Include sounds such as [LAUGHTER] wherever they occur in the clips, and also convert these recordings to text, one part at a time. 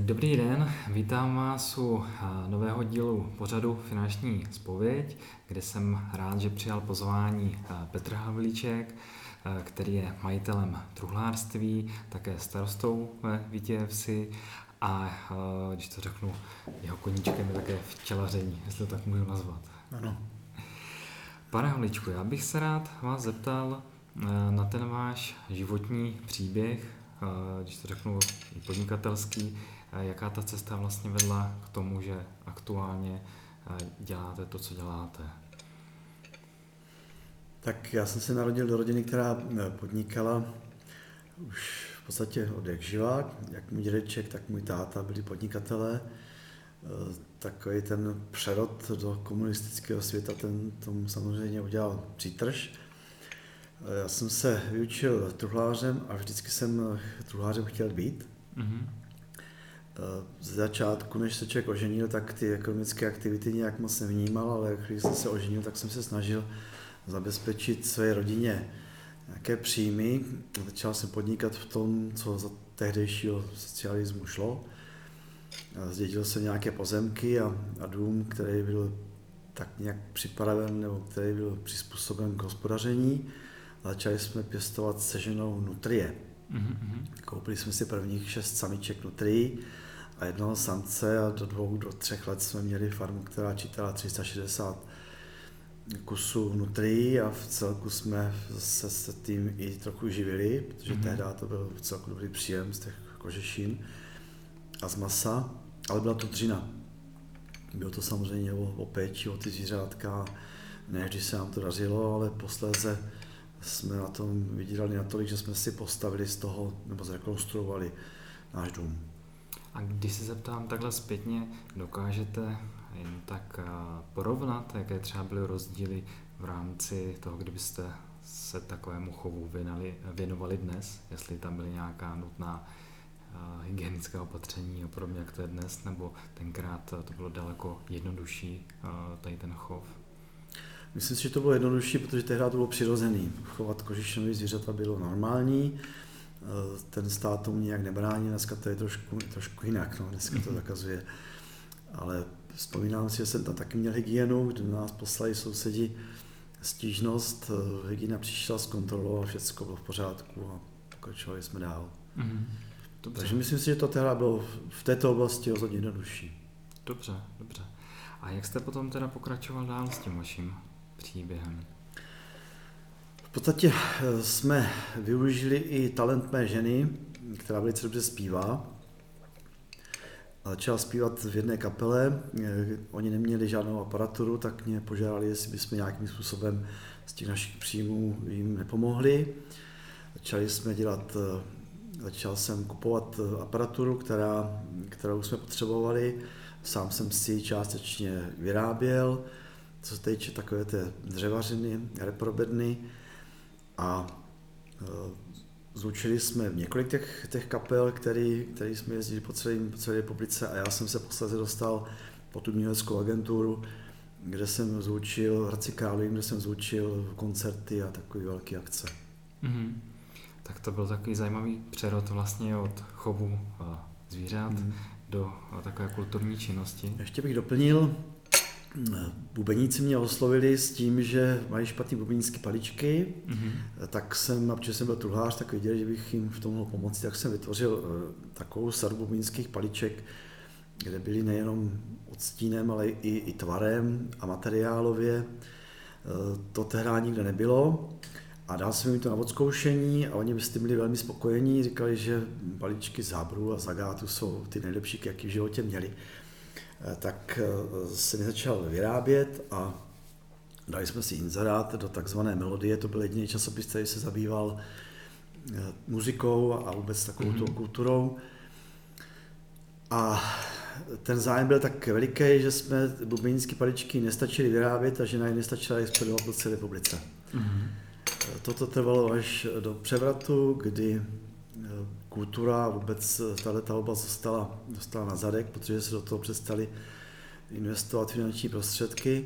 Dobrý den, vítám vás u nového dílu pořadu Finanční spověď, kde jsem rád, že přijal pozvání Petr Havlíček, který je majitelem truhlářství, také starostou ve Vítěvsi a když to řeknu, jeho koníčkem je také včelaření, jestli to tak můžu nazvat. Ano. Pane Havlíčku, já bych se rád vás zeptal na ten váš životní příběh, když to řeknu podnikatelský, jaká ta cesta vlastně vedla k tomu, že aktuálně děláte to, co děláte? Tak já jsem se narodil do rodiny, která e, podnikala už v podstatě od jak živá. Jak můj dědeček, tak můj táta byli podnikatelé. E, takový ten přerod do komunistického světa, ten tomu samozřejmě udělal přítrž. Já jsem se vyučil truhlářem a vždycky jsem truhlářem chtěl být. Mm-hmm. Z začátku, než se člověk oženil, tak ty ekonomické aktivity nějak moc nevnímal, ale když jsem se oženil, tak jsem se snažil zabezpečit své rodině nějaké příjmy. Začal jsem podnikat v tom, co za tehdejšího socialismu šlo. Zdědil jsem nějaké pozemky a, a dům, který byl tak nějak připraven, nebo který byl přizpůsoben k hospodaření. Začali jsme pěstovat se ženou nutrie. Mm-hmm. Koupili jsme si prvních šest samiček nutrii a jednoho samce a do dvou, do třech let jsme měli farmu, která čítala 360 kusů nutrí a v celku jsme se, se tím i trochu živili, protože mm-hmm. tehdy to byl v celku dobrý příjem z těch kožešin a z masa, ale byla to dřina. Bylo to samozřejmě o, o péči, o ty zvířátka, ne vždy se nám to dařilo, ale posléze jsme na tom vydírali natolik, že jsme si postavili z toho, nebo zrekonstruovali náš dům. A když se zeptám takhle zpětně, dokážete jen tak eh, porovnat, jaké třeba byly rozdíly v rámci toho, kdybyste se takovému chovu věnali, věnovali dnes, jestli tam byly nějaká nutná uh, hygienická opatření a podobně, jak to je dnes, nebo tenkrát to bylo daleko jednodušší, tady ten chov? Myslím si, že to bylo jednodušší, protože tehdy to bylo přirozený. Chovat kožešinové zvířata bylo normální, Eh, ten stát tomu nějak nebrání, dneska to je trošku, trošku jinak, no, dneska to mhm. zakazuje. Ale vzpomínám si, že jsem tam taky měl hygienu, kde nás poslali sousedi stížnost, eh, hygiena přišla, zkontrolovala, všechno bylo v pořádku a pokračovali jsme dál. Mm-hmm. Dobře. Takže myslím si, že to teda bylo v této oblasti rozhodně jednodušší. Dobře, dobře. A jak jste potom teda pokračoval dál s tím vaším příběhem? Podstatě eh, jsme využili i talent mé ženy, která velice dobře zpívá. Začala zpívat v jedné kapele, eh, oni neměli žádnou aparaturu, tak mě požádali, jestli bychom nějakým způsobem z těch našich příjmů jim nepomohli. Začali jsme dělat, eh, začal jsem kupovat aparaturu, která, kterou jsme potřebovali. Sám jsem si ji částečně vyráběl, co se týče takové té dřevařiny, reprobedny a e, zlučili jsme několik těch, těch kapel, který, který jsme jezdili po, celém, po celé republice a já jsem se posledně dostal po tu uměleckou agenturu, kde jsem zvučil v Hradci Králové, kde jsem zvučil koncerty a takové velké akce. Mm-hmm. Tak to byl takový zajímavý přerod vlastně od chovu zvířat mm-hmm. do takové kulturní činnosti. Ještě bych doplnil, Bubeníci mě oslovili s tím, že mají špatné bubenícké paličky, mm-hmm. tak jsem, a protože jsem byl truhlář, tak viděl, že bych jim v tom mohl pomoci, tak jsem vytvořil eh, takovou sadu bubeníckých paliček, kde byly nejenom odstínem, ale i, i tvarem a materiálově. Eh, to tehdy nikde nebylo. A dal jsem jim to na odzkoušení a oni s tím byli velmi spokojení. Říkali, že paličky z Habru a Zagátu jsou ty nejlepší, jaké v životě měli. Eh, tak eh, se mi začal vyrábět a dali jsme si inzerát do takzvané melodie, to byl jediný časopis, který se zabýval eh, muzikou a vůbec takovou mm-hmm. kulturou. A ten zájem byl tak veliký, že jsme bubenícké paličky nestačili vyrábět a že na ně nestačila expedovat po celé republice. Mm-hmm. Toto trvalo až do převratu, kdy kultura a vůbec tato oblast dostala, dostala na zadek, protože se do toho přestali investovat finanční prostředky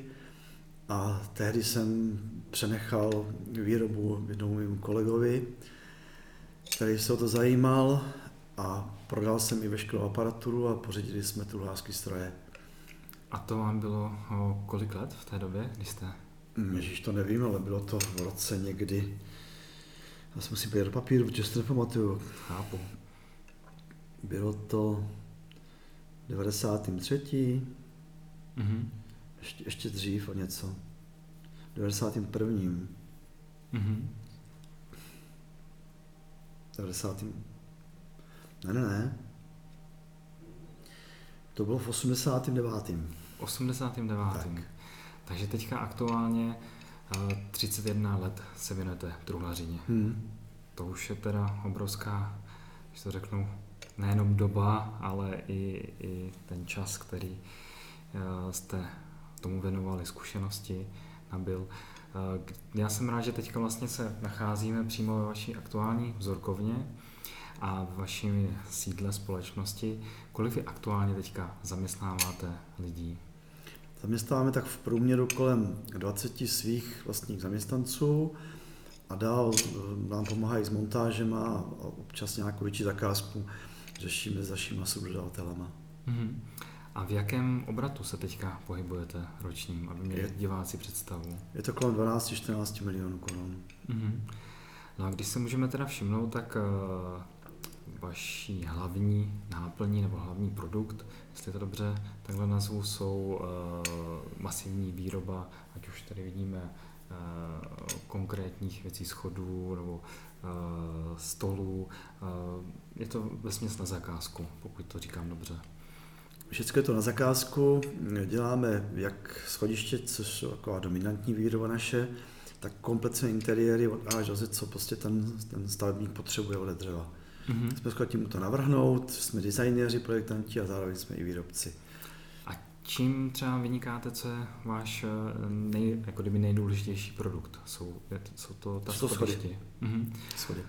a tehdy jsem přenechal výrobu jednomu mému kolegovi, který se o to zajímal a prodal jsem i veškerou aparaturu a pořídili jsme truhlářské stroje. A to vám bylo o kolik let v té době, když jste? Hm, Ježíš, to nevím, ale bylo to v roce někdy. Já jsem si do papíru, protože si to nepamatuju. Chápu. Bylo to v 93. Mhm. Ještě, ještě dřív o něco. V 91. Mhm. 90. Ne, ne, ne. To bylo v 89. 89. Tak. Takže teďka aktuálně 31 let se věnujete truhlařině. Hmm. To už je teda obrovská, když to řeknu, nejenom doba, ale i, i ten čas, který eh, jste tomu věnovali, zkušenosti nabil. Eh, Já jsem rád, že teďka vlastně se nacházíme přímo ve vaší aktuální vzorkovně a v vaším sídle společnosti. Kolik vy aktuálně teďka zaměstnáváte lidí? Zaměstnáváme tak v průměru kolem 20 svých vlastních zaměstnanců a dál eh, nám pomáhají s montážem a občas nějakou větší zakázku řešíme s našimi subdodavatelama. Mhm. A v jakém obratu se teďka pohybujete ročním, aby měli Je- diváci představu? Je to kolem 12-14 milionů korun. Mhm. No a když se můžeme teda všimnout, tak eh, vaší hlavní náplní nebo hlavní produkt, jestli to dobře takhle nazvu, jsou eh, masivní výroba, ať už tady vidíme eh, konkrétních věcí schodů nebo eh, stolů. Je to vesměs na zakázku, pokud to říkám dobře. Všechno je to na zakázku, děláme jak schodiště, což je taková dominantní výroba naše, tak kompletně interiéry od A až co prostě ten, ten stavebník potřebuje ode dřeva. Mhm. Jsme schopni mu to navrhnout, jsme designéři, projektanti a zároveň jsme i výrobci. A čím třeba vynikáte, co je váš eh, nej, jako kdyby nejdůležitější produkt? Jsou, jsou to ta Jsou schody. schodiště. Mhm. Schody.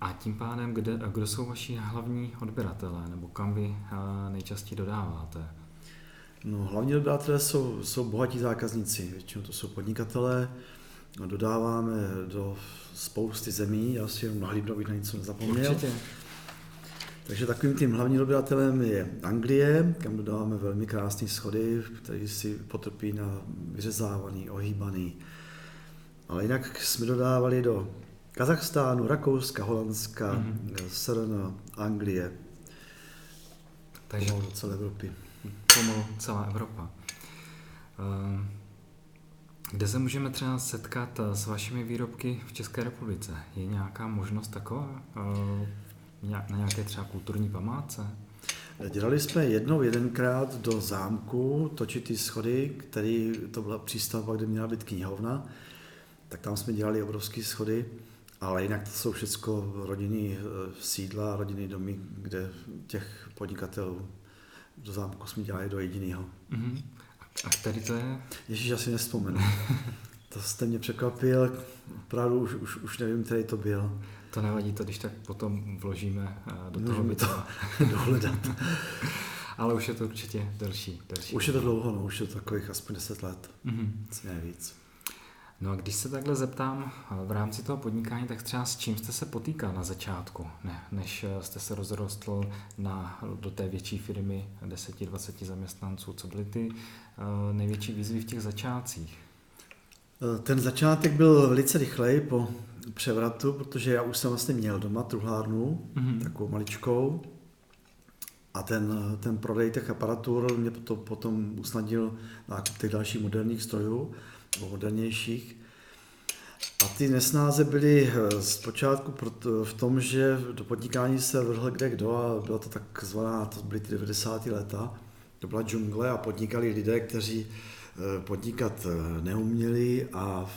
A tím pádem, kde, kdo jsou vaši hlavní odběratelé, nebo kam vy eh, nejčastěji dodáváte? No, hlavní dodavatelé jsou, jsou bohatí zákazníci, většinou to jsou podnikatelé, dodáváme do spousty zemí, já si jenom nahlídnu, abych na něco nezapomněl. Určitě. Takže takovým tím hlavním dodavatelem je Anglie, kam dodáváme velmi krásné schody, který si potrpí na vyřezávaný, ohýbaný. Ale jinak jsme dodávali do Kazachstánu, Rakouska, Holandska, Mhm. mm-hmm. SRN, Anglie, Takže pomalu do celé Evropy. pomalu celá Evropa. Eh, Kde se můžeme třeba setkat eh, s vašimi výrobky v České republice? Je nějaká možnost taková? Eh, Na nějaké třeba kulturní památce? Dělali jsme jednou, jedenkrát do zámku točit ty schody, který, to byla přístavba, kde měla být knihovna, tak tam jsme dělali obrovské schody, ale jinak to jsou všechno rodinný eh, sídla, rodinný domy, kde těch podnikatelů do zámku jsme dělali do jediného. Mhm. A který to je? Ježíš, asi nespomenu. To jste mě překvapil, opravdu už, už, už nevím, který to byl. To nevadí, to když tak potom vložíme eh, do toho Můžeme to [LAUGHS] dohledat. Ale už je to určitě delší. delší Už je to dlouho, no, už je to takových aspoň 10 let, Mhm. co ne víc. No a když se takhle zeptám eh, v rámci toho podnikání, tak třeba s čím jste se potýkal na začátku, ne, než eh, jste se rozrostl na, do té větší firmy 10-20 zaměstnanců? Co byly ty uh, největší výzvy v těch začátcích? Ten začátek byl velice rychlej po převratu, protože já už jsem vlastně měl doma truhlárnu, Mhm. takovou maličkou. A ten, ten prodej těch aparatur mě potom, potom usnadnil nákup těch dalších moderních strojů, nebo modernějších. A ty nesnáze byly eh, zpočátku v tom, že do podnikání se vrhl kde kdo a byla to takzvaná, to byly ty 90. léta, to byla džungle a podnikali lidé, kteří eh, podnikat eh, neuměli a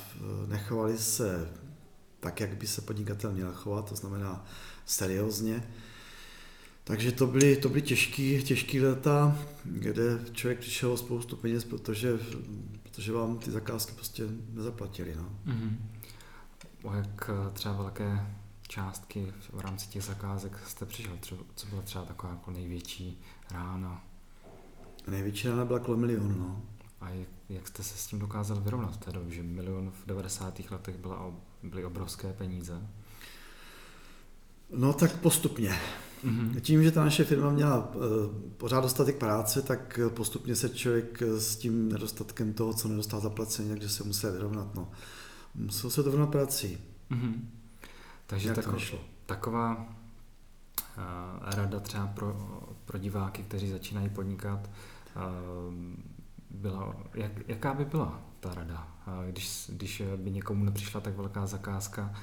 nechovali se tak, jak by se podnikatel měl chovat, to znamená seriózně. Takže to byly, to byly těžký, těžký léta, kde člověk přišel o spoustu peněz, protože, protože vám ty zakázky prostě nezaplatili. No. Mhm. O jak eh, třeba velké částky v rámci těch zakázek jste přišel? Třeba, co byla třeba taková jako největší rána? Největší rána byla kolem milionu. No. A jak, jak jste se s tím dokázal vyrovnat v té době, že milion v 90. letech byla, byly obrovské peníze? No tak postupně. Mm-hmm. Tím, že ta naše firma měla uh, pořád dostatek práce, tak postupně se člověk s tím nedostatkem toho, co nedostal zaplacení, takže se musel vyrovnat. No. Musel se to vyrovnat prací. Mm-hmm. Takže tako, taková uh, rada třeba pro, pro diváky, kteří začínají podnikat, uh, byla, jak, jaká by byla ta rada, uh, když, když by někomu nepřišla tak velká zakázka, uh,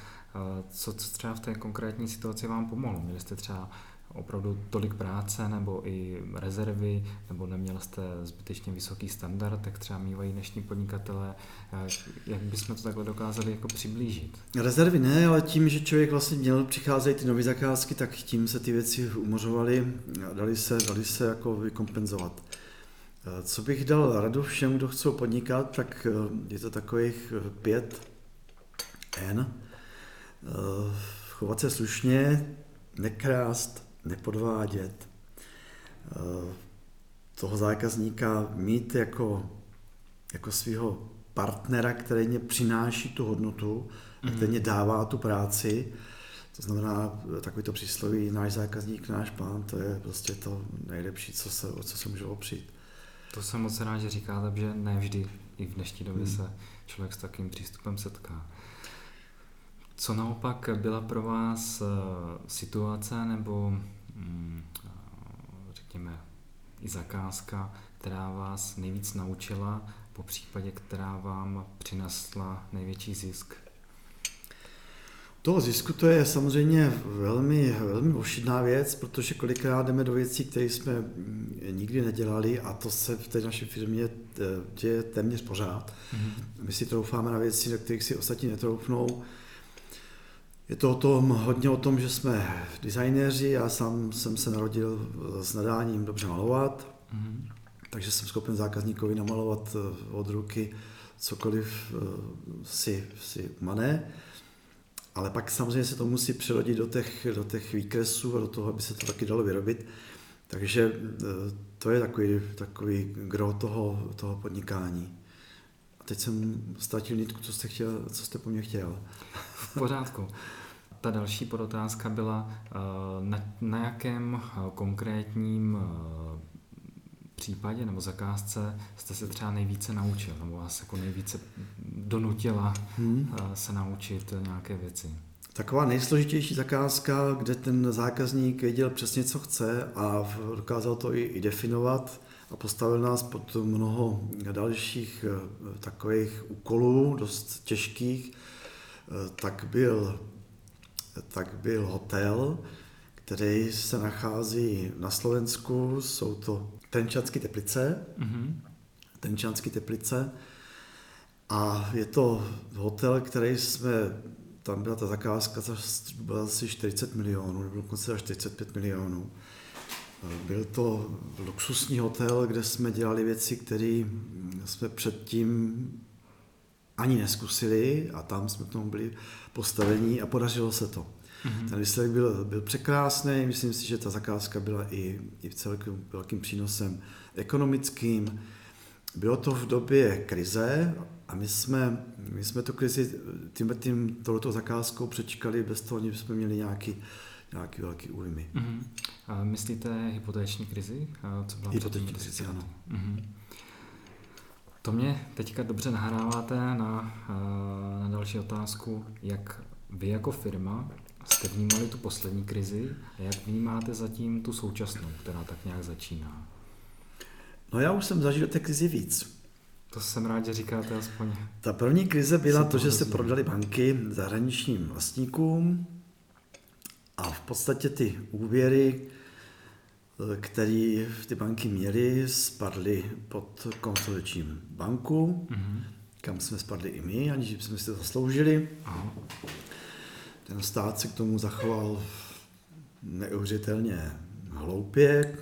co, co třeba v té konkrétní situaci vám pomohlo? Měli jste třeba opravdu tolik práce nebo i rezervy, nebo neměl jste zbytečně vysoký standard, tak třeba mývají dnešní podnikatelé. Jak bychom to takhle dokázali jako přiblížit? Rezervy ne, ale tím, že člověk vlastně měl přicházejí ty nové zakázky, tak tím se ty věci umořovaly a dali se, dali se jako vykompenzovat. Co bych dal radu všem, kdo chcou podnikat, tak je to takových pět N. Chovat se slušně, nekrást, nepodvádět, eh, toho zákazníka mít jako, jako svého partnera, který mě přináší tu hodnotu, mm-hmm. který mě dává tu práci. To znamená, takový to přísloví, náš zákazník, náš pán, to je prostě to nejlepší, co se, o co se může opřít. To jsem moc rád, že říkáte, že ne vždy i v dnešní době mm. se člověk s takým přístupem setká. Co naopak byla pro vás eh, situace nebo mm, eh, řekněme i zakázka, která vás nejvíc naučila, po případě která vám přinesla největší zisk? Toho zisku to je samozřejmě velmi, velmi ošidná věc, protože kolikrát jdeme do věcí, které jsme mm, nikdy nedělali a to se v té naší firmě eh, děje téměř pořád. Mm-hmm. My si troufáme na věci, na kterých si ostatní netroufnou. Je to o tom, hodně o tom, že jsme designéři, já sám jsem se narodil s nadáním dobře malovat, mm-hmm. takže jsem schopen zákazníkovi namalovat eh, od ruky cokoliv eh, si, si mané. Ale pak samozřejmě se to musí přerodit do těch, do těch výkresů a do toho, aby se to taky dalo vyrobit. Takže eh, to je takový, takový gro toho, toho podnikání. A teď jsem ztratil nitku, co jste, chtěl, co jste po mně chtěl. V pořádku. Ta další podotázka byla, eh, na, na jakém eh, konkrétním eh, případě nebo zakázce jste se třeba nejvíce naučil, nebo vás jako nejvíce donutila hmm. se naučit nějaké věci? Taková nejsložitější zakázka, kde ten zákazník věděl přesně, co chce a dokázal to i, i definovat a postavil nás pod mnoho dalších takových úkolů, dost těžkých, tak byl tak byl hotel, který se nachází na Slovensku, jsou to Tenčanské teplice, mm-hmm. Tenčanské teplice a je to hotel, který jsme, tam byla ta zakázka, byla asi 40 milionů, nebo dokonce až 45 milionů. Byl to luxusní hotel, kde jsme dělali věci, které jsme předtím ani neskusili a tam jsme k tomu byli postavení a podařilo se to. Mm-hmm. Ten výsledek byl, byl překrásný, myslím si, že ta zakázka byla i, i v celkem velkým přínosem ekonomickým. Bylo to v době krize a my jsme, my jsme tu krizi tím, tím touto zakázkou přečkali bez toho, že jsme měli nějaký, nějaký velký újmy. Mm-hmm. A myslíte hypotéční krizi? Co byla hypotéční krizi, ano. Mm-hmm. To mě teďka dobře nahráváte na, na další otázku, jak vy jako firma jste vnímali tu poslední krizi a jak vnímáte zatím tu současnou, která tak nějak začíná? No já už jsem zažil té krizi víc. To jsem rád, že říkáte aspoň. Ta první krize byla to, že se prodali banky zahraničním vlastníkům a v podstatě ty úvěry, které ty banky měly, spadly pod konsolidačním banku, mm-hmm. kam jsme spadli i my, aniž jsme si to zasloužili. Aha. Ten stát se k tomu zachoval neuvěřitelně hloupě.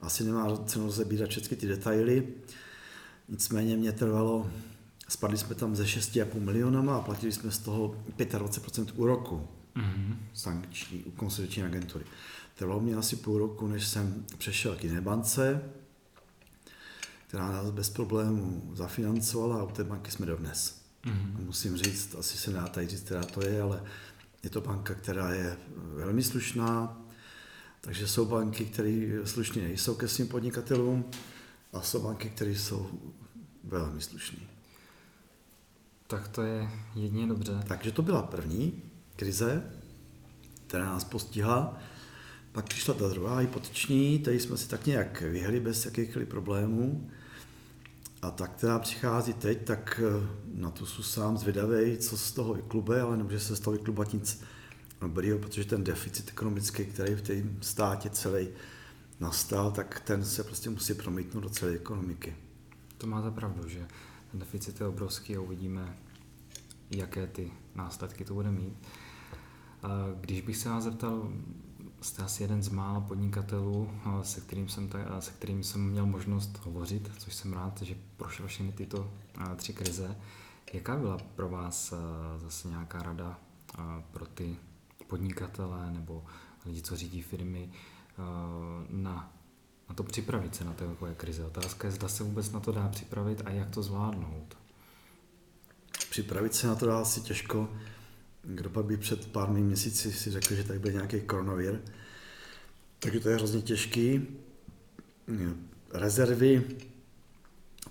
Asi nemá cenu rozebírat všechny ty detaily. Nicméně mě trvalo, spadli jsme tam ze 6,5 milionama a platili jsme z toho 25% úroku mm-hmm. sankční u konsolidační agentury. Trvalo mě asi půl roku, než jsem přešel k jiné bance, která nás bez problémů zafinancovala a u té banky jsme dodnes. Mm-hmm. Musím říct, asi se nedá tady říct, která to je, ale je to banka, která je velmi slušná Takže jsou banky, které slušně nejsou ke svým podnikatelům a jsou banky, které jsou velmi slušné. Tak to je jedině dobře. Takže to byla první krize, která nás postihla. Pak přišla ta druhá hypoteční, tady jsme si tak nějak vyhli bez jakýchkoliv problémů. A ta, která přichází teď, tak eh, na to jsou sám zvědavý, co z toho vyklube, ale nemůže se z toho vyklubat nic dobrýho, protože ten deficit ekonomický, který v té státě celý nastal, tak ten se prostě musí promítnout do celé ekonomiky. To máte pravdu, že ten deficit je obrovský a uvidíme, jaké ty následky to bude mít. Když bych se vás zeptal, jste asi jeden z mála podnikatelů, se kterým jsem, se kterým jsem měl možnost hovořit, což jsem rád, že prošel všechny tyto tři krize. Jaká byla pro vás zase nějaká rada pro ty podnikatele nebo lidi, co řídí firmy, na, na to připravit se na takové krize? Otázka je, zda se vůbec na to dá připravit a jak to zvládnout. Připravit se na to dá asi těžko. Kdo pak by před pár měsíci si řekl, že tady byl nějaký koronavir. Takže to je hrozně těžký. Rezervy,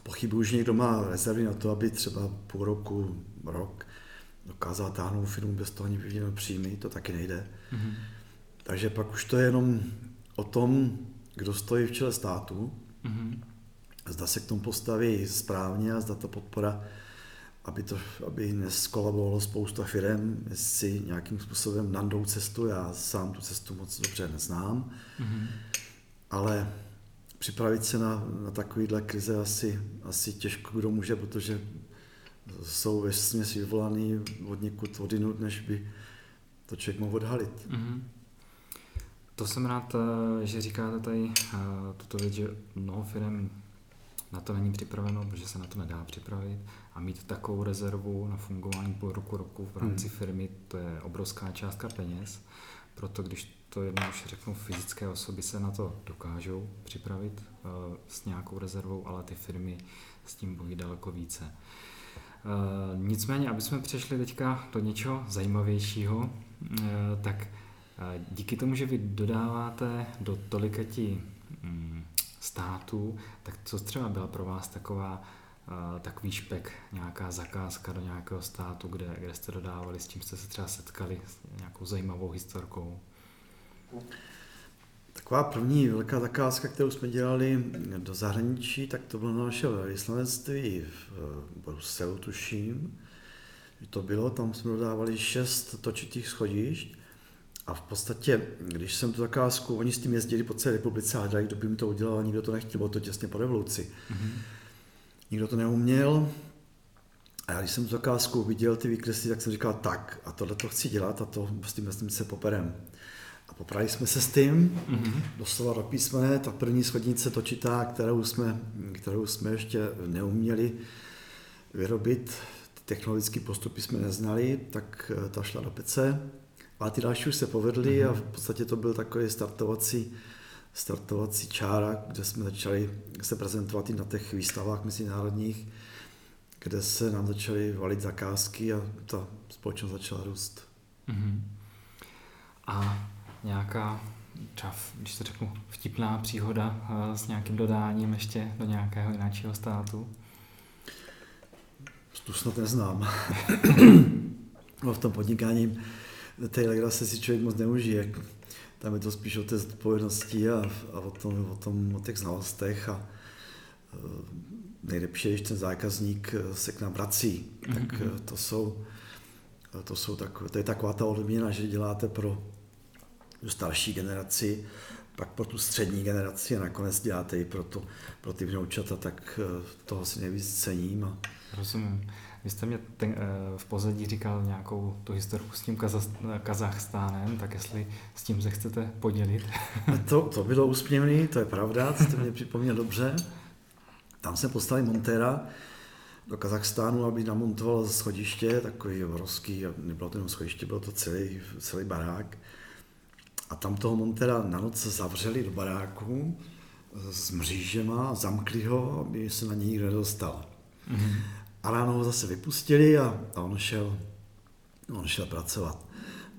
pochybuji, že někdo má rezervy na to, aby třeba půl roku, rok dokázal táhnout firmu bez toho, ani vyvíjet příjmy, to taky nejde. Mm-hmm. Takže pak už to je jenom o tom, kdo stojí v čele státu, mm-hmm. zda se k tomu postaví správně a zda ta podpora aby, to, aby neskolabovalo spousta firm, si nějakým způsobem nandou cestu. Já sám tu cestu moc dobře neznám, mm-hmm. ale připravit se na, na takovýhle krize asi, asi těžko kdo může, protože jsou ve směs vyvolaný od někud odinut, než by to člověk mohl odhalit. Mm-hmm. To jsem rád, eh, že říkáte tady eh, tuto věc, že mnoho firm na to není připraveno, protože se na to nedá připravit a mít takovou rezervu na fungování půl roku, roku v rámci hmm. firmy, to je obrovská částka peněz. Proto když to jednoduše řeknu, fyzické osoby se na to dokážou připravit uh, s nějakou rezervou, ale ty firmy s tím bojí daleko více. Uh, nicméně, aby jsme přešli teďka do něčeho zajímavějšího, uh, tak díky tomu, že vy dodáváte do tolikati um, států, tak co třeba byla pro vás taková takový špek, nějaká zakázka do nějakého státu, kde, kde jste dodávali, s čím jste se třeba setkali, s nějakou zajímavou historkou? Taková první velká zakázka, kterou jsme dělali do zahraničí, tak to bylo naše vyslanectví v Bruselu, tuším. To bylo, tam jsme dodávali šest točitých schodišť a v podstatě, když jsem tu zakázku, oni s tím jezdili po celé republice a hledali, kdo by mi to udělal, nikdo to nechtěl, bylo to těsně po revoluci. Mm-hmm. Nikdo to neuměl. A já když jsem tu zakázku viděl, ty výkresy, tak jsem říkal, tak, a tohle to chci dělat a to s tím, s tím se poperem. A poprali jsme se s tím, mm-hmm. doslova do písmene, ta první schodnice točitá, kterou jsme, kterou jsme ještě neuměli vyrobit, ty technologické postupy jsme neznali, tak eh, ta šla do pece a ty další už se povedly mm-hmm. a v podstatě to byl takový startovací, startovací čára, kde jsme začali se prezentovat i na těch výstavách mezinárodních, kde se nám začaly valit zakázky a ta společnost začala růst. Mm-hmm. A nějaká, třeba, když to řeknu, vtipná příhoda eh, s nějakým dodáním ještě do nějakého jiného státu? Tu snad neznám. [COUGHS] no, v tom podnikání té legrace si člověk moc neužije. Tam je to spíš o té zodpovědnosti a, a o, tom, o, tom, o těch znalostech a e, nejlepší je, když ten zákazník e, se k nám vrací. Mm-hmm. Tak e, to jsou, to jsou takové, to je taková ta odměna, že děláte pro starší generaci, pak pro tu střední generaci a nakonec děláte i pro, to, pro ty vnoučata, tak toho si nejvíc cením. A... Rozumím. Vy jste mě ten, eh, v pozadí říkal nějakou tu historiku s tím Kazachstánem, tak jestli s tím se chcete podělit. To, to bylo úsměvný, to je pravda, to jste mě připomněl dobře. Tam se poslali montéra do Kazachstánu, aby namontoval schodiště, takový obrovský, nebylo to jenom schodiště, bylo to celý, celý barák. A tam toho montéra na noc zavřeli do baráku s mřížema, zamkli ho, aby se na něj nikdo nedostal. Mm-hmm. A ráno ho zase vypustili a, a on, šel, on šel pracovat.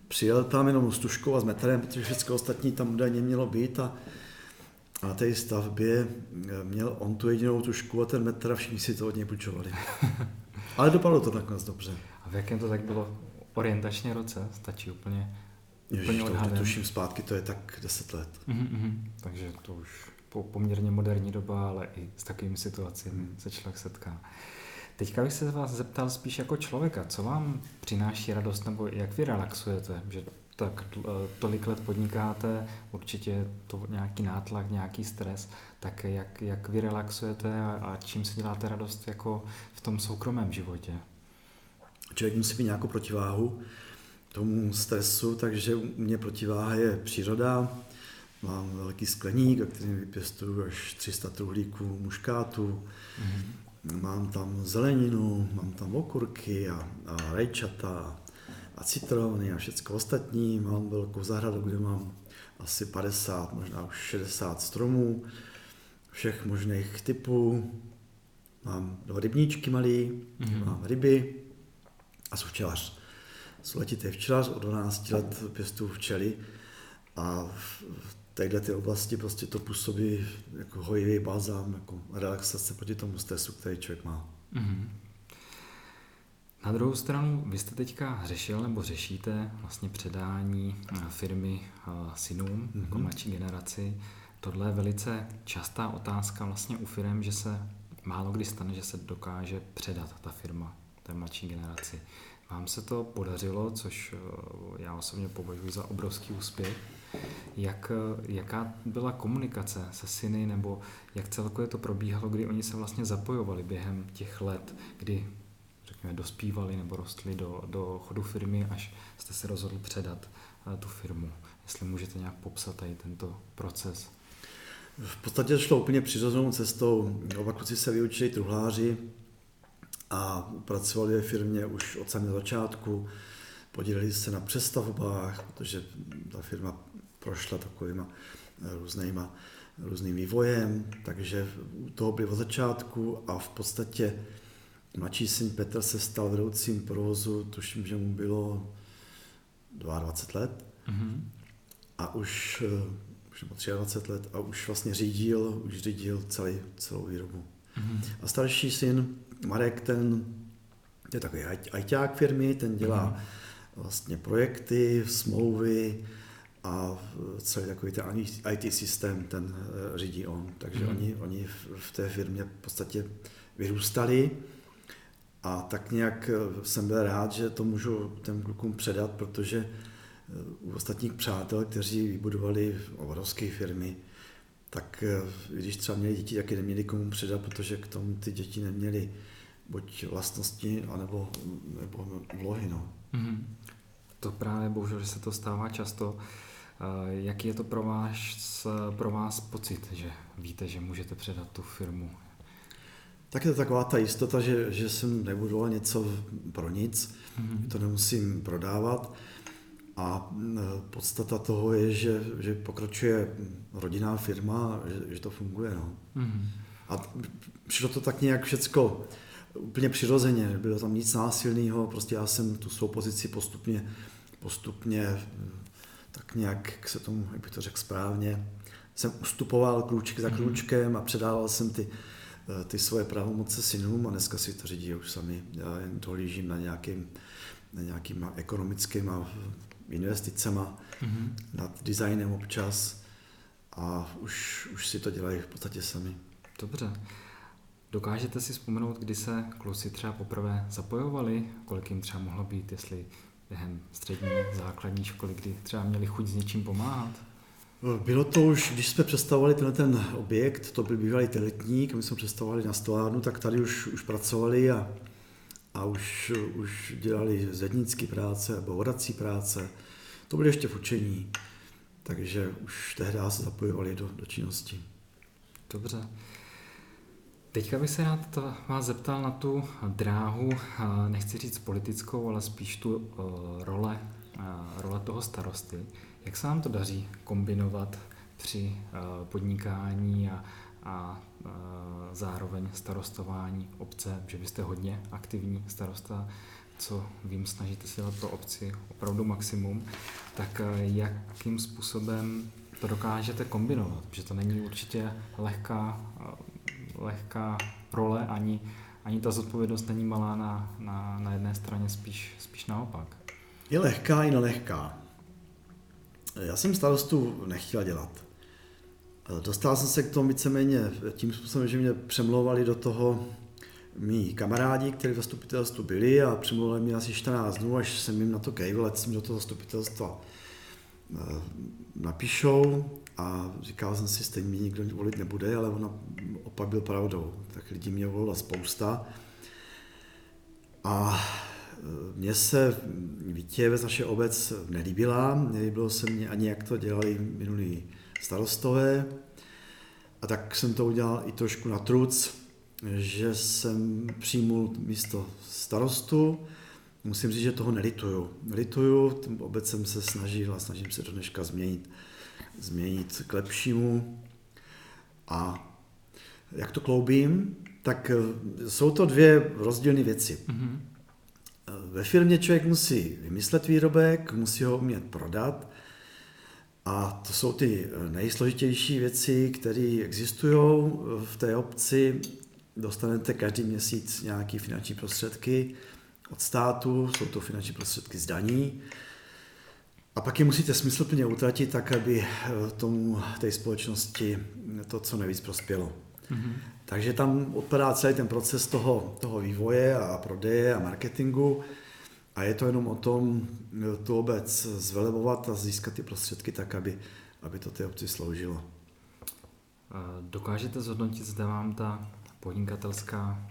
přijel tam jenom s tuškou a s metrem, protože všechno ostatní tam údajně mělo být a, a na té stavbě měl on tu jedinou tušku a ten metr a všichni si to od něj půjčovali. [LAUGHS] Ale dopadlo to nakonec dobře. A v jakém to tak bylo orientačně roce? Stačí úplně, Ježiš, úplně to, to tuším zpátky, to je tak 10 let. Mm-hmm. Takže to už po poměrně moderní doba, ale i s takovými situacemi mm. se člověk setká. Teďka bych se vás zeptal spíš jako člověka, co vám přináší radost nebo jak vy relaxujete, že tak eh, tolik let podnikáte, určitě to nějaký nátlak, nějaký stres, tak jak, jak vy relaxujete a, a čím si děláte radost jako v tom soukromém životě? Člověk musí mít nějakou protiváhu tomu stresu, takže u mě protiváha je příroda. Mám velký skleník, kterým vypěstuju až 300 truhlíků muškátu. Mm-hmm. Mám tam zeleninu, mám tam okurky a, a rajčata a citrony a všechno ostatní. Mám velkou zahradu, kde mám asi 50, možná už 60 stromů, všech možných typů. Mám dva rybníčky malý, mm-hmm. mám ryby a jsem včelař. Jsem letitý včelař, od 12 let pěstuju včely a téhle ty oblasti prostě to působí jako hojivý balzám, jako relaxace proti tomu stresu, který člověk má. Mm-hmm. Na druhou stranu, vy jste teďka řešil nebo řešíte vlastně předání eh, firmy eh, synům, mm-hmm. jako mladší generaci. Tohle je velice častá otázka vlastně u firm, že se málo kdy stane, že se dokáže předat ta firma té mladší generaci. Vám se to podařilo, což eh, já osobně považuji za obrovský úspěch. Jak, jaká byla komunikace se syny, nebo jak celkově to probíhalo, kdy oni se vlastně zapojovali během těch let, kdy řekněme, dospívali nebo rostli do, do chodu firmy, až jste se rozhodl předat uh, tu firmu. Jestli můžete nějak popsat tady tento proces. V podstatě šlo úplně přirozenou cestou. Oba kluci se vyučili truhláři a pracovali ve firmě už od samého začátku. Podíleli se na přestavbách, protože ta firma prošla takovýma různýma, různým vývojem, takže u toho byli od začátku a v podstatě Mladší syn Petr se stal vedoucím provozu, tuším, že mu bylo 22 let. Mm-hmm. A už, eh, už nebo 23 let a už vlastně řídil, už řídil celý, celou výrobu. Mm-hmm. A starší syn Marek, ten je takový ajťák firmy, ten dělá mm-hmm. vlastně projekty, smlouvy a celý takový ten IT systém ten eh, řídí on. Takže mm-hmm. oni, oni v té firmě v podstatě vyrůstali a tak nějak eh, jsem byl rád, že to můžu těm klukům předat, protože eh, u ostatních přátel, kteří vybudovali obrovské firmy, tak když třeba měli děti, taky neměli komu předat, protože k tomu ty děti neměly buď vlastnosti, anebo nebo vlohy. No. Mm-hmm. To právě bohužel, že se to stává často. Jaký je to pro vás, pro vás pocit, že víte, že můžete předat tu firmu? tak je to taková ta jistota, že, že jsem nebudoval něco pro nic, mm-hmm. to nemusím prodávat. A podstata toho je, že, že pokračuje rodinná firma, že, že to funguje. No. Mm-hmm. A přišlo to tak nějak všecko úplně přirozeně, nebylo tam nic násilného, prostě já jsem tu svou pozici postupně, postupně tak nějak, jak se tomu, jak bych to řekl správně, jsem ustupoval krůček za krůčkem a předával jsem ty, Eh, ty svoje pravomoce synům a dneska si to řídí už sami. Já jen dohlížím na nějakým, na nějakýma ekonomickýma investicema, mm-hmm. nad designem občas a už, už si to dělají v podstatě sami. Dobře. Dokážete si vzpomenout, kdy se kluci třeba poprvé zapojovali, kolik jim třeba mohlo být, jestli během střední, základní školy, kdy třeba měli chuť s něčím pomáhat? Bylo to už, když jsme představovali tenhle ten objekt, to byl bývalý teletník, my jsme představovali na stovárnu, tak tady už, už pracovali a, a už, už dělali zednické práce, bourací práce. To byly ještě v učení, takže už tehdy se zapojovali do, do činnosti. Dobře. Teďka bych se rád vás zeptal na tu dráhu, nechci říct politickou, ale spíš tu role, role toho starosty. Jak se vám to daří kombinovat při eh, podnikání a, a zároveň starostování obce, že vy jste hodně aktivní starosta co vím, snažíte se dělat pro obci opravdu maximum, tak jakým způsobem to dokážete kombinovat? Protože to není určitě lehká, lehká role, ani, ani ta zodpovědnost není malá na, na, na jedné straně, spíš, spíš naopak. Je lehká i nelehká. Já jsem starostu nechtěl dělat. Dostal jsem se k tomu víceméně tím způsobem, že mě přemlouvali do toho mý kamarádi, kteří v zastupitelstvu byli a přemlouvali mě asi 14 dnů, až jsem jim na to kejvil, ať jsem do toho zastupitelstva eh, napíšou a říkal jsem si, stejně mě nikdo volit nebude, ale ona opak byl pravdou. Tak lidí mě volila spousta. A e, mně se Vítěvec naše obec nelíbila, nelíbilo se mně ani, jak to dělali minulí starostové. A tak jsem to udělal i trošku na truc, že jsem přijmul místo starostu. Musím říct, že toho nelituju. Nelituju, obec jsem se snažil a snažím se do dneška změnit, změnit k lepšímu. A jak to kloubím, tak eh, jsou to dvě rozdílné věci. Mm-hmm. Ve firmě člověk musí vymyslet výrobek, musí ho umět prodat a to jsou ty eh, nejsložitější věci, které existují v té obci. Dostanete každý měsíc nějaké finanční prostředky od státu, jsou to finanční prostředky z daní. A pak je musíte smysluplně utratit tak, aby tomu té společnosti to co nejvíc prospělo. Mm-hmm. Takže tam odpadá celý ten proces toho, toho vývoje a prodeje a marketingu a je to jenom o tom tu obec zvelebovat a získat ty prostředky tak, aby, aby to té obci sloužilo. Dokážete zhodnotit, zda vám ta podnikatelská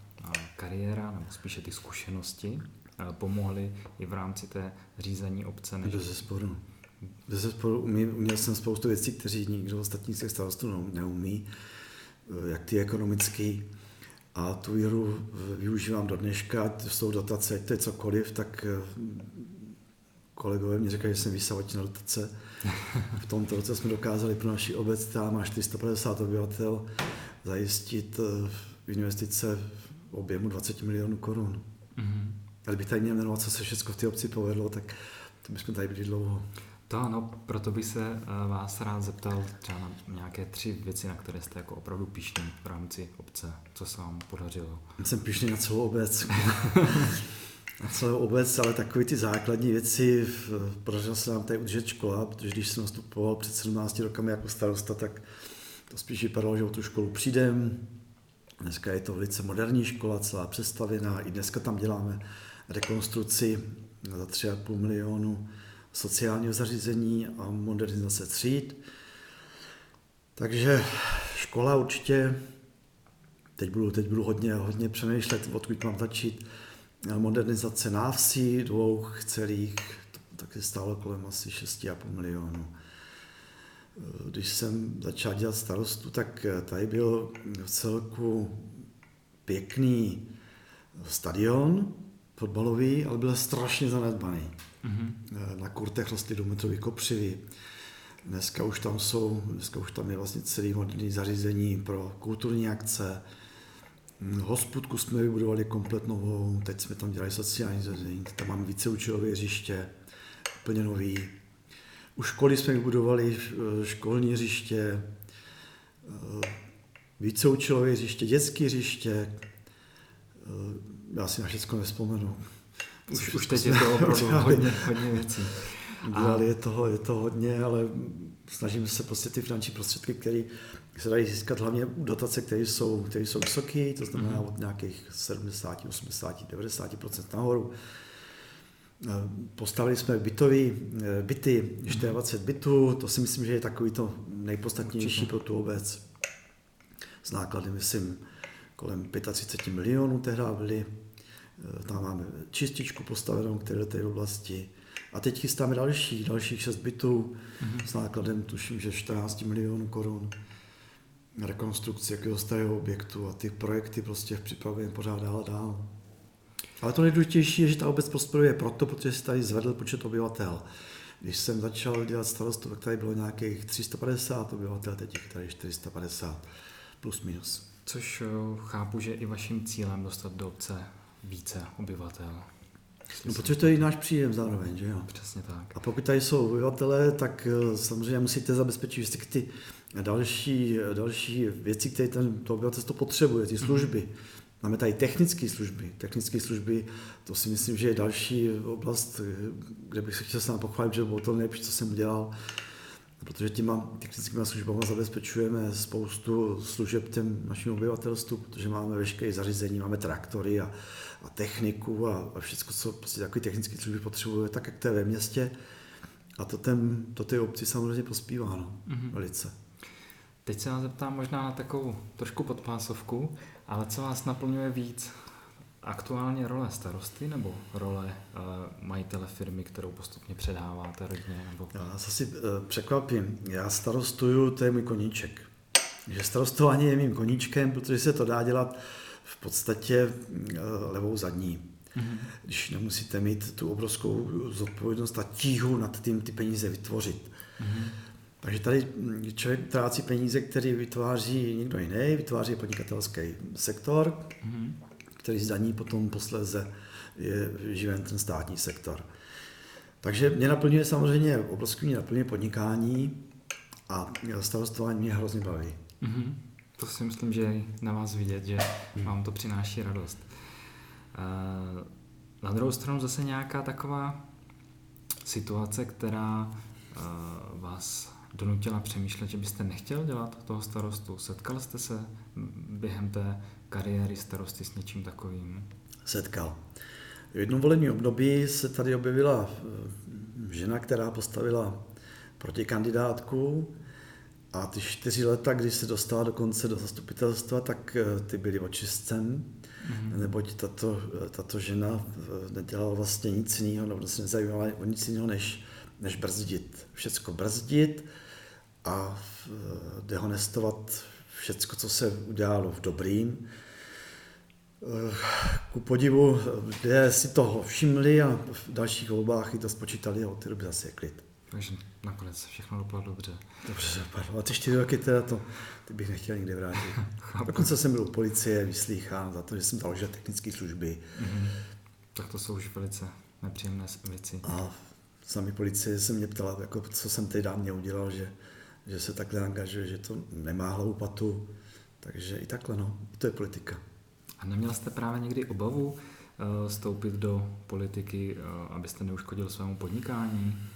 kariéra, nebo spíše ty zkušenosti, pomohly i v rámci té řízení obce? Bez zesporu. Bez zesporu uměl jsem spoustu věcí, kteří nikdo ostatní z těch starostů neumí. Eh, jak ty ekonomický. A tu víru využívám do dneška, ať jsou dotace, ať to je cokoliv, tak eh, kolegové mě říkají, že jsem vysavač na dotace. V tomto roce jsme dokázali pro naši obec, která má 450 obyvatel, zajistit eh, investice v objemu 20 milionů korun. Mm-hmm. Ale bych tady měl jmenovat, co se všechno v té obci povedlo, tak to bychom tady byli dlouho. To ano, proto bych se eh, vás rád zeptal třeba na nějaké tři věci, na které jste jako opravdu pišný v rámci obce. Co se vám podařilo? Jsem pišný na celou obec. [LAUGHS] na celou obec, ale takové ty základní věci, podařilo se nám tady udržet škola, protože když jsem nastupoval před 17 rokami jako starosta, tak to spíš vypadalo, že o tu školu přijdem. Dneska je to velice moderní škola, celá přestavěná. I dneska tam děláme rekonstrukci za 3,5 milionu sociálního zařízení a modernizace tříd. Takže škola určitě, teď budu, teď budu hodně, hodně přemýšlet, odkud mám začít, modernizace návsí dvou celých, tak se stálo kolem asi 6,5 milionů. Když jsem začal dělat starostu, tak tady byl v celku pěkný stadion fotbalový, ale byl strašně zanedbaný. Mm-hmm. Na kurtech rostly dvoumetrové kopřivy. Dneska už tam jsou, dneska už tam je vlastně celý moderní zařízení pro kulturní akce. Hospodku jsme vybudovali komplet novou, teď jsme tam dělali sociální zařízení, tam máme více učilové hřiště, úplně nový. U školy jsme vybudovali eh, školní hřiště, eh, více učilové hřiště, dětské hřiště, já si na všechno nespomenu. Už, už teď je to [LAUGHS] opravdu hodně, hodně věcí. Dělali je toho, je to hodně, ale snažíme se prostě ty finanční prostředky, které se dají získat hlavně u dotace, které jsou, které jsou vysoké, to znamená mhm. od nějakých 70, 80, 90% nahoru. Postavili jsme bytový, byty, 24 bytů, to si myslím, že je takový to nejpodstatnější pro tu obec. S náklady, myslím, kolem 35 milionů tehdy byly Eh, tam máme čističku postavenou, které té oblasti. A teď chystáme další, dalších šest bytů mm-hmm. s nákladem, tuším, že 14 milionů korun rekonstrukci jakého starého objektu a ty projekty prostě připravujeme pořád dál a dál. Ale to nejdůležitější je, že ta obec prosperuje proto, protože se tady zvedl počet obyvatel. Když jsem začal dělat starostu, tak tady bylo nějakých 350 obyvatel, teď je tady 450 plus minus. Což eh, chápu, že i vaším cílem dostat do obce více obyvatel. No, protože to je i náš příjem zároveň, že jo? Přesně tak. A pokud tady jsou obyvatelé, tak eh, samozřejmě musíte zabezpečit vždycky ty další, další věci, které ten, to obyvatelstvo potřebuje, ty mhm. služby. Mm-hmm. Máme tady technické služby. Technické služby, to si myslím, že je další oblast, kde bych se chtěl sám pochválit, že bylo to nejlepší, co jsem udělal, protože těma technickými službami zabezpečujeme spoustu služeb těm našim obyvatelstvu, protože máme veškeré zařízení, máme traktory a, a techniku a, a všechno, co prostě takové technické služby potřebuje, tak jak to je ve městě. A to, ten, to ty obci samozřejmě pospívá, no, mm-hmm. velice. Teď se vás zeptám možná na takovou trošku podpásovku, ale co vás naplňuje víc? Aktuálně role starosty nebo role uh, majitele firmy, kterou postupně předáváte rodině? Nebo... Já se asi uh, překvapím. Já starostuju, to je můj koníček. Že starostování je mým koníčkem, protože se to dá dělat v podstatě uh, levou zadní. Mm-hmm. Když nemusíte mít tu obrovskou zodpovědnost a tíhu nad tím ty peníze vytvořit. Mm-hmm. Takže tady člověk trácí peníze, který vytváří někdo jiný, vytváří podnikatelský sektor, mm-hmm. Který zdaní potom posléze je živen ten státní sektor. Takže mě naplňuje samozřejmě, obrovský mě naplňuje podnikání a starostování mě hrozně baví. Mm-hmm. To si myslím, že je na vás vidět, že mm. vám to přináší radost. Uh, na druhou stranu zase nějaká taková situace, která uh, vás donutila přemýšlet, že byste nechtěl dělat toho starostu? Setkal jste se během té kariéry starosty s něčím takovým? Setkal. V jednom volebním období se tady objevila eh, žena, která postavila proti kandidátku a ty čtyři leta, když se dostala dokonce do zastupitelstva, tak eh, ty byly očistcem, mm-hmm. neboť tato, eh, tato žena nedělala vlastně nic jiného, nebo se nezajímala o nic jiného, než, než brzdit. Všecko brzdit, a eh, dehonestovat všecko, co se udělalo v dobrým. Eh, ku podivu, kde si toho všimli a v dalších volbách i to spočítali a od té doby zase je klid. Takže nakonec všechno dopadlo dobře. Dobře dopadlo. A ty čtyři roky teda to, ty bych nechtěl nikdy vrátit. [LAUGHS] Dokonce jsem byl u policie vyslýchán za to, že jsem založil technické služby. Mm-hmm. Tak to jsou už velice nepříjemné věci. A sami policie se mě ptala, jako, co jsem teď dávně udělal, že že se takhle angažuje, že to nemá hlavu patu, takže i takhle, no, to je politika. A neměl jste právě někdy obavu uh, vstoupit do politiky, uh, abyste neuškodil svému podnikání?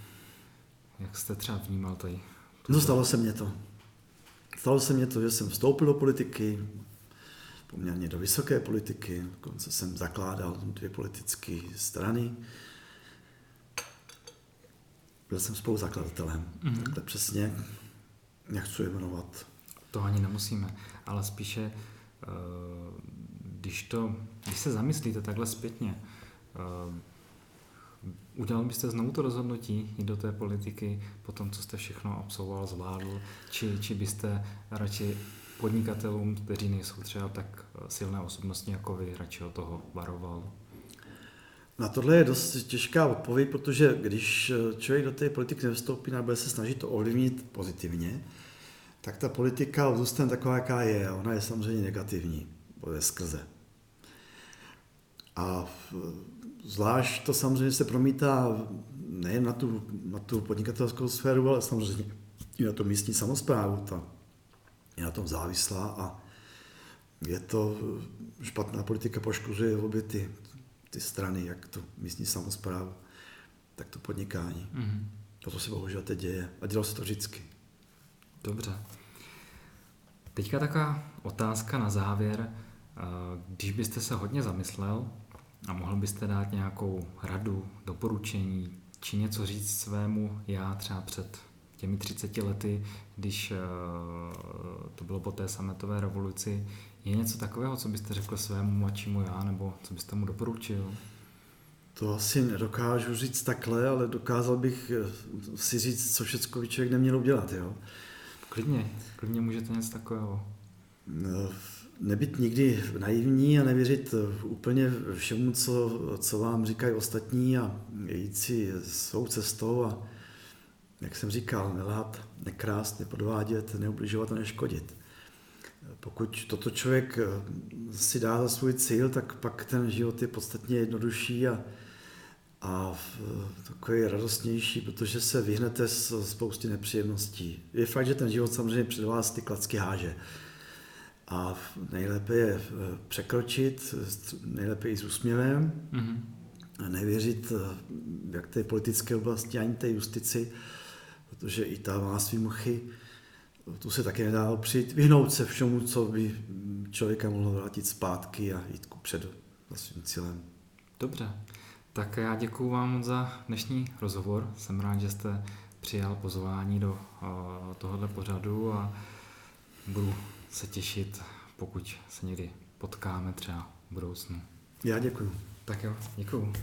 Jak jste třeba vnímal tady? No stalo se mě to. Stalo se mě to, že jsem vstoupil do politiky, poměrně do vysoké politiky, dokonce jsem zakládal dvě politické strany. Byl jsem spoluzakladatelem, mm-hmm. takhle přesně nechci jmenovat. To ani nemusíme, ale spíše, eh, když, to, když se zamyslíte takhle zpětně, eh, udělal byste znovu to rozhodnutí jít do té politiky po tom, co jste všechno absolvoval, zvládl, či, či byste radši podnikatelům, kteří nejsou třeba tak silné osobnosti jako vy, radši od toho varoval? Na tohle je dost těžká odpověď, protože když člověk do té politiky nevstoupí a bude se snažit to ovlivnit pozitivně, tak ta politika zůstane taková, jaká je. Ona je samozřejmě negativní, bude skrze. A zvlášť to samozřejmě se promítá nejen na tu, na tu podnikatelskou sféru, ale samozřejmě i na tu místní samozprávu. Ta je na tom závislá a je to špatná politika poškozuje obě ty, ty strany, jak tu místní samozprávu, tak to podnikání. Mm-hmm. Toto se bohužel teď děje a dělo se to vždycky. Dobře. Teďka taková otázka na závěr. Když byste se hodně zamyslel a mohl byste dát nějakou radu, doporučení, či něco říct svému já třeba před těmi 30 lety, když eh, to bylo po té sametové revoluci, je něco takového, co byste řekl svému mladšímu já, nebo co byste mu doporučil? To asi nedokážu říct takhle, ale dokázal bych eh, si říct, co všechno by člověk neměl udělat. Jo? Klidně, klidně můžete něco takového. No, nebyt nikdy naivní a nevěřit úplně všemu, co, co vám říkají ostatní a jít si svou cestou a, jak jsem říkal, nelhat, nekrást, nepodvádět, neubližovat a neškodit. Pokud toto člověk si dá za svůj cíl, tak pak ten život je podstatně jednodušší a a takový radostnější, protože se vyhnete z spousty nepříjemností. Je fakt, že ten život samozřejmě před vás ty klacky háže. A nejlépe je eh, překročit, nejlépe i s úsměvem, mm-hmm. a nevěřit eh, jak té politické oblasti, ani té justici, protože i ta má svý muchy. Tu se také nedá opřít. Vyhnout se všemu, co by člověka mohlo vrátit zpátky a jít ku předu za svým cílem. Dobře. Tak já děkuji vám moc za dnešní rozhovor. Jsem rád, že jste přijal pozvání do tohohle pořadu a budu se těšit, pokud se někdy potkáme třeba v budoucnu. Já děkuji. Tak jo, děkuji.